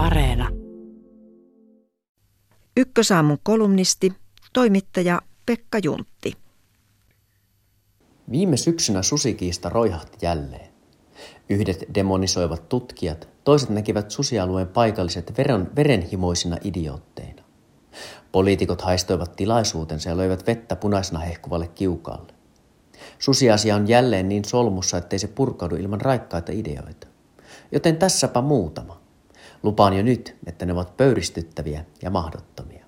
Areena. Ykkösaamun kolumnisti, toimittaja Pekka Juntti. Viime syksynä susikiista roihahti jälleen. Yhdet demonisoivat tutkijat, toiset näkivät susialueen paikalliset veren, verenhimoisina idiootteina. Poliitikot haistoivat tilaisuutensa ja löivät vettä punaisena hehkuvalle kiukaalle. Susiasia on jälleen niin solmussa, ettei se purkaudu ilman raikkaita ideoita. Joten tässäpä muutama. Lupaan jo nyt, että ne ovat pöyristyttäviä ja mahdottomia.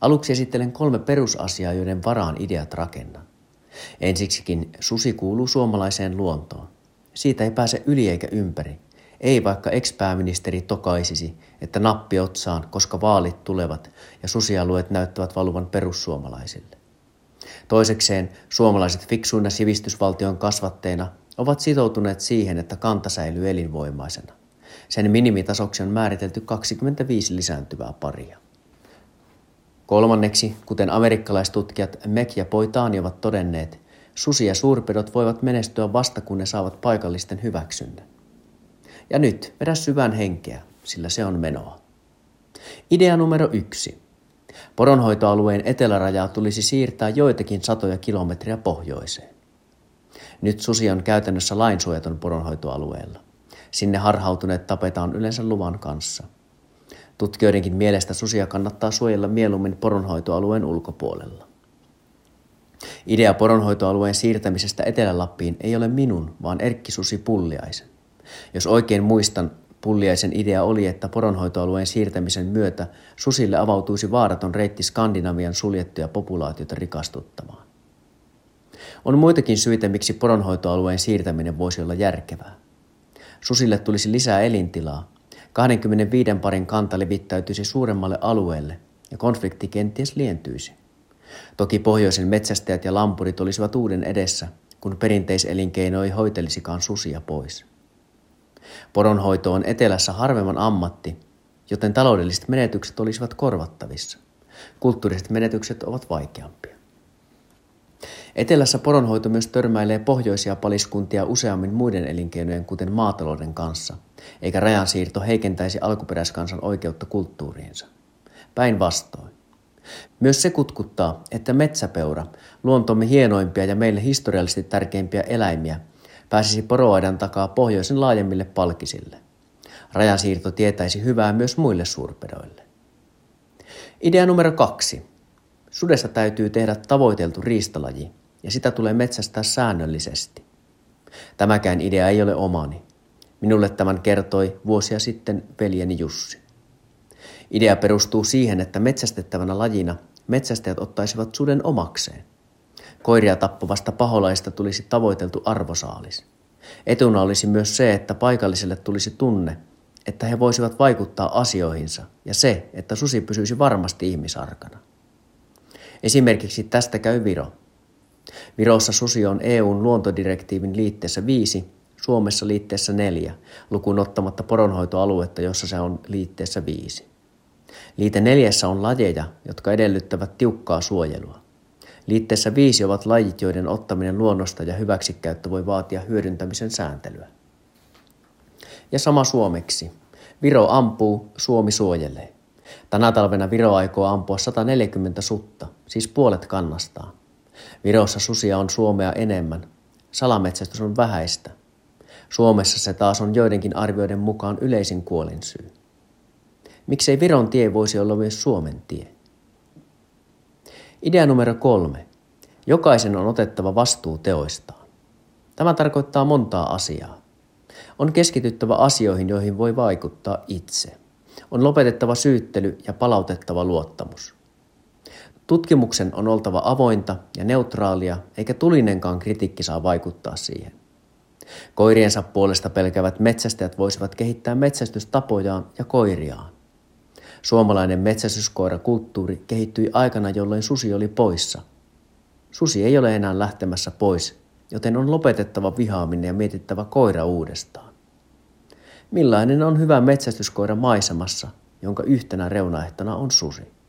Aluksi esittelen kolme perusasiaa, joiden varaan ideat rakennan. Ensiksikin susi kuuluu suomalaiseen luontoon. Siitä ei pääse yli eikä ympäri. Ei vaikka ex-pääministeri tokaisisi, että nappi otsaan, koska vaalit tulevat ja susialueet näyttävät valuvan perussuomalaisille. Toisekseen suomalaiset fiksuina sivistysvaltion kasvatteina ovat sitoutuneet siihen, että kanta säilyy elinvoimaisena. Sen minimitasoksi on määritelty 25 lisääntyvää paria. Kolmanneksi, kuten amerikkalaistutkijat Mek ja Poitaani ovat todenneet, susi ja suurpedot voivat menestyä vasta kun ne saavat paikallisten hyväksynnän. Ja nyt vedä syvän henkeä, sillä se on menoa. Idea numero yksi. Poronhoitoalueen etelärajaa tulisi siirtää joitakin satoja kilometriä pohjoiseen. Nyt susi on käytännössä lainsuojaton poronhoitoalueella. Sinne harhautuneet tapetaan yleensä luvan kanssa. Tutkijoidenkin mielestä susia kannattaa suojella mieluummin poronhoitoalueen ulkopuolella. Idea poronhoitoalueen siirtämisestä Etelä-Lappiin ei ole minun, vaan Erkki Susi Pulliaisen. Jos oikein muistan, Pulliaisen idea oli, että poronhoitoalueen siirtämisen myötä susille avautuisi vaaraton reitti Skandinavian suljettuja populaatioita rikastuttamaan. On muitakin syitä, miksi poronhoitoalueen siirtäminen voisi olla järkevää. Susille tulisi lisää elintilaa, 25 parin kanta levittäytyisi suuremmalle alueelle ja konflikti kenties lientyisi. Toki pohjoisen metsästäjät ja lampurit olisivat uuden edessä, kun perinteiselinkeino ei hoitelisikaan susia pois. Poronhoito on etelässä harvemman ammatti, joten taloudelliset menetykset olisivat korvattavissa. Kulttuuriset menetykset ovat vaikeampia. Etelässä poronhoito myös törmäilee pohjoisia paliskuntia useammin muiden elinkeinojen, kuten maatalouden kanssa, eikä rajansiirto heikentäisi alkuperäiskansan oikeutta kulttuuriinsa. Päinvastoin. Myös se kutkuttaa, että metsäpeura, luontomme hienoimpia ja meille historiallisesti tärkeimpiä eläimiä, pääsisi poroaidan takaa pohjoisen laajemmille palkisille. Rajansiirto tietäisi hyvää myös muille suurpedoille. Idea numero kaksi. Sudesta täytyy tehdä tavoiteltu riistalaji, ja sitä tulee metsästää säännöllisesti. Tämäkään idea ei ole omani. Minulle tämän kertoi vuosia sitten veljeni Jussi. Idea perustuu siihen, että metsästettävänä lajina metsästäjät ottaisivat suden omakseen. Koiria tappavasta paholaista tulisi tavoiteltu arvosaalis. Etuna olisi myös se, että paikalliselle tulisi tunne, että he voisivat vaikuttaa asioihinsa ja se, että susi pysyisi varmasti ihmisarkana. Esimerkiksi tästä käy Viro. Virossa susi on EUn luontodirektiivin liitteessä 5, Suomessa liitteessä 4, lukuun ottamatta poronhoitoaluetta, jossa se on liitteessä 5. Liite neljässä on lajeja, jotka edellyttävät tiukkaa suojelua. Liitteessä viisi ovat lajit, joiden ottaminen luonnosta ja hyväksikäyttö voi vaatia hyödyntämisen sääntelyä. Ja sama suomeksi. Viro ampuu, Suomi suojelee. Tänä talvena Viro aikoo ampua 140 sutta, siis puolet kannastaan. Virossa susia on Suomea enemmän. Salametsästys on vähäistä. Suomessa se taas on joidenkin arvioiden mukaan yleisin kuolinsyy. Miksei Viron tie voisi olla myös Suomen tie? Idea numero kolme. Jokaisen on otettava vastuu teoistaan. Tämä tarkoittaa montaa asiaa. On keskityttävä asioihin, joihin voi vaikuttaa itse. On lopetettava syyttely ja palautettava luottamus. Tutkimuksen on oltava avointa ja neutraalia, eikä tulinenkaan kritiikki saa vaikuttaa siihen. Koiriensa puolesta pelkävät metsästäjät voisivat kehittää metsästystapojaan ja koiriaan. Suomalainen metsästyskoirakulttuuri kehittyi aikana, jolloin susi oli poissa. Susi ei ole enää lähtemässä pois, joten on lopetettava vihaaminen ja mietittävä koira uudestaan. Millainen on hyvä metsästyskoira maisemassa, jonka yhtenä reunaehtona on susi?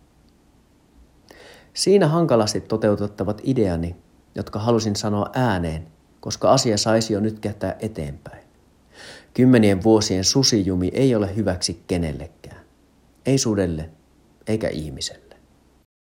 Siinä hankalasti toteutettavat ideani, jotka halusin sanoa ääneen, koska asia saisi jo nyt kähtää eteenpäin. Kymmenien vuosien susijumi ei ole hyväksi kenellekään. Ei sudelle eikä ihmiselle.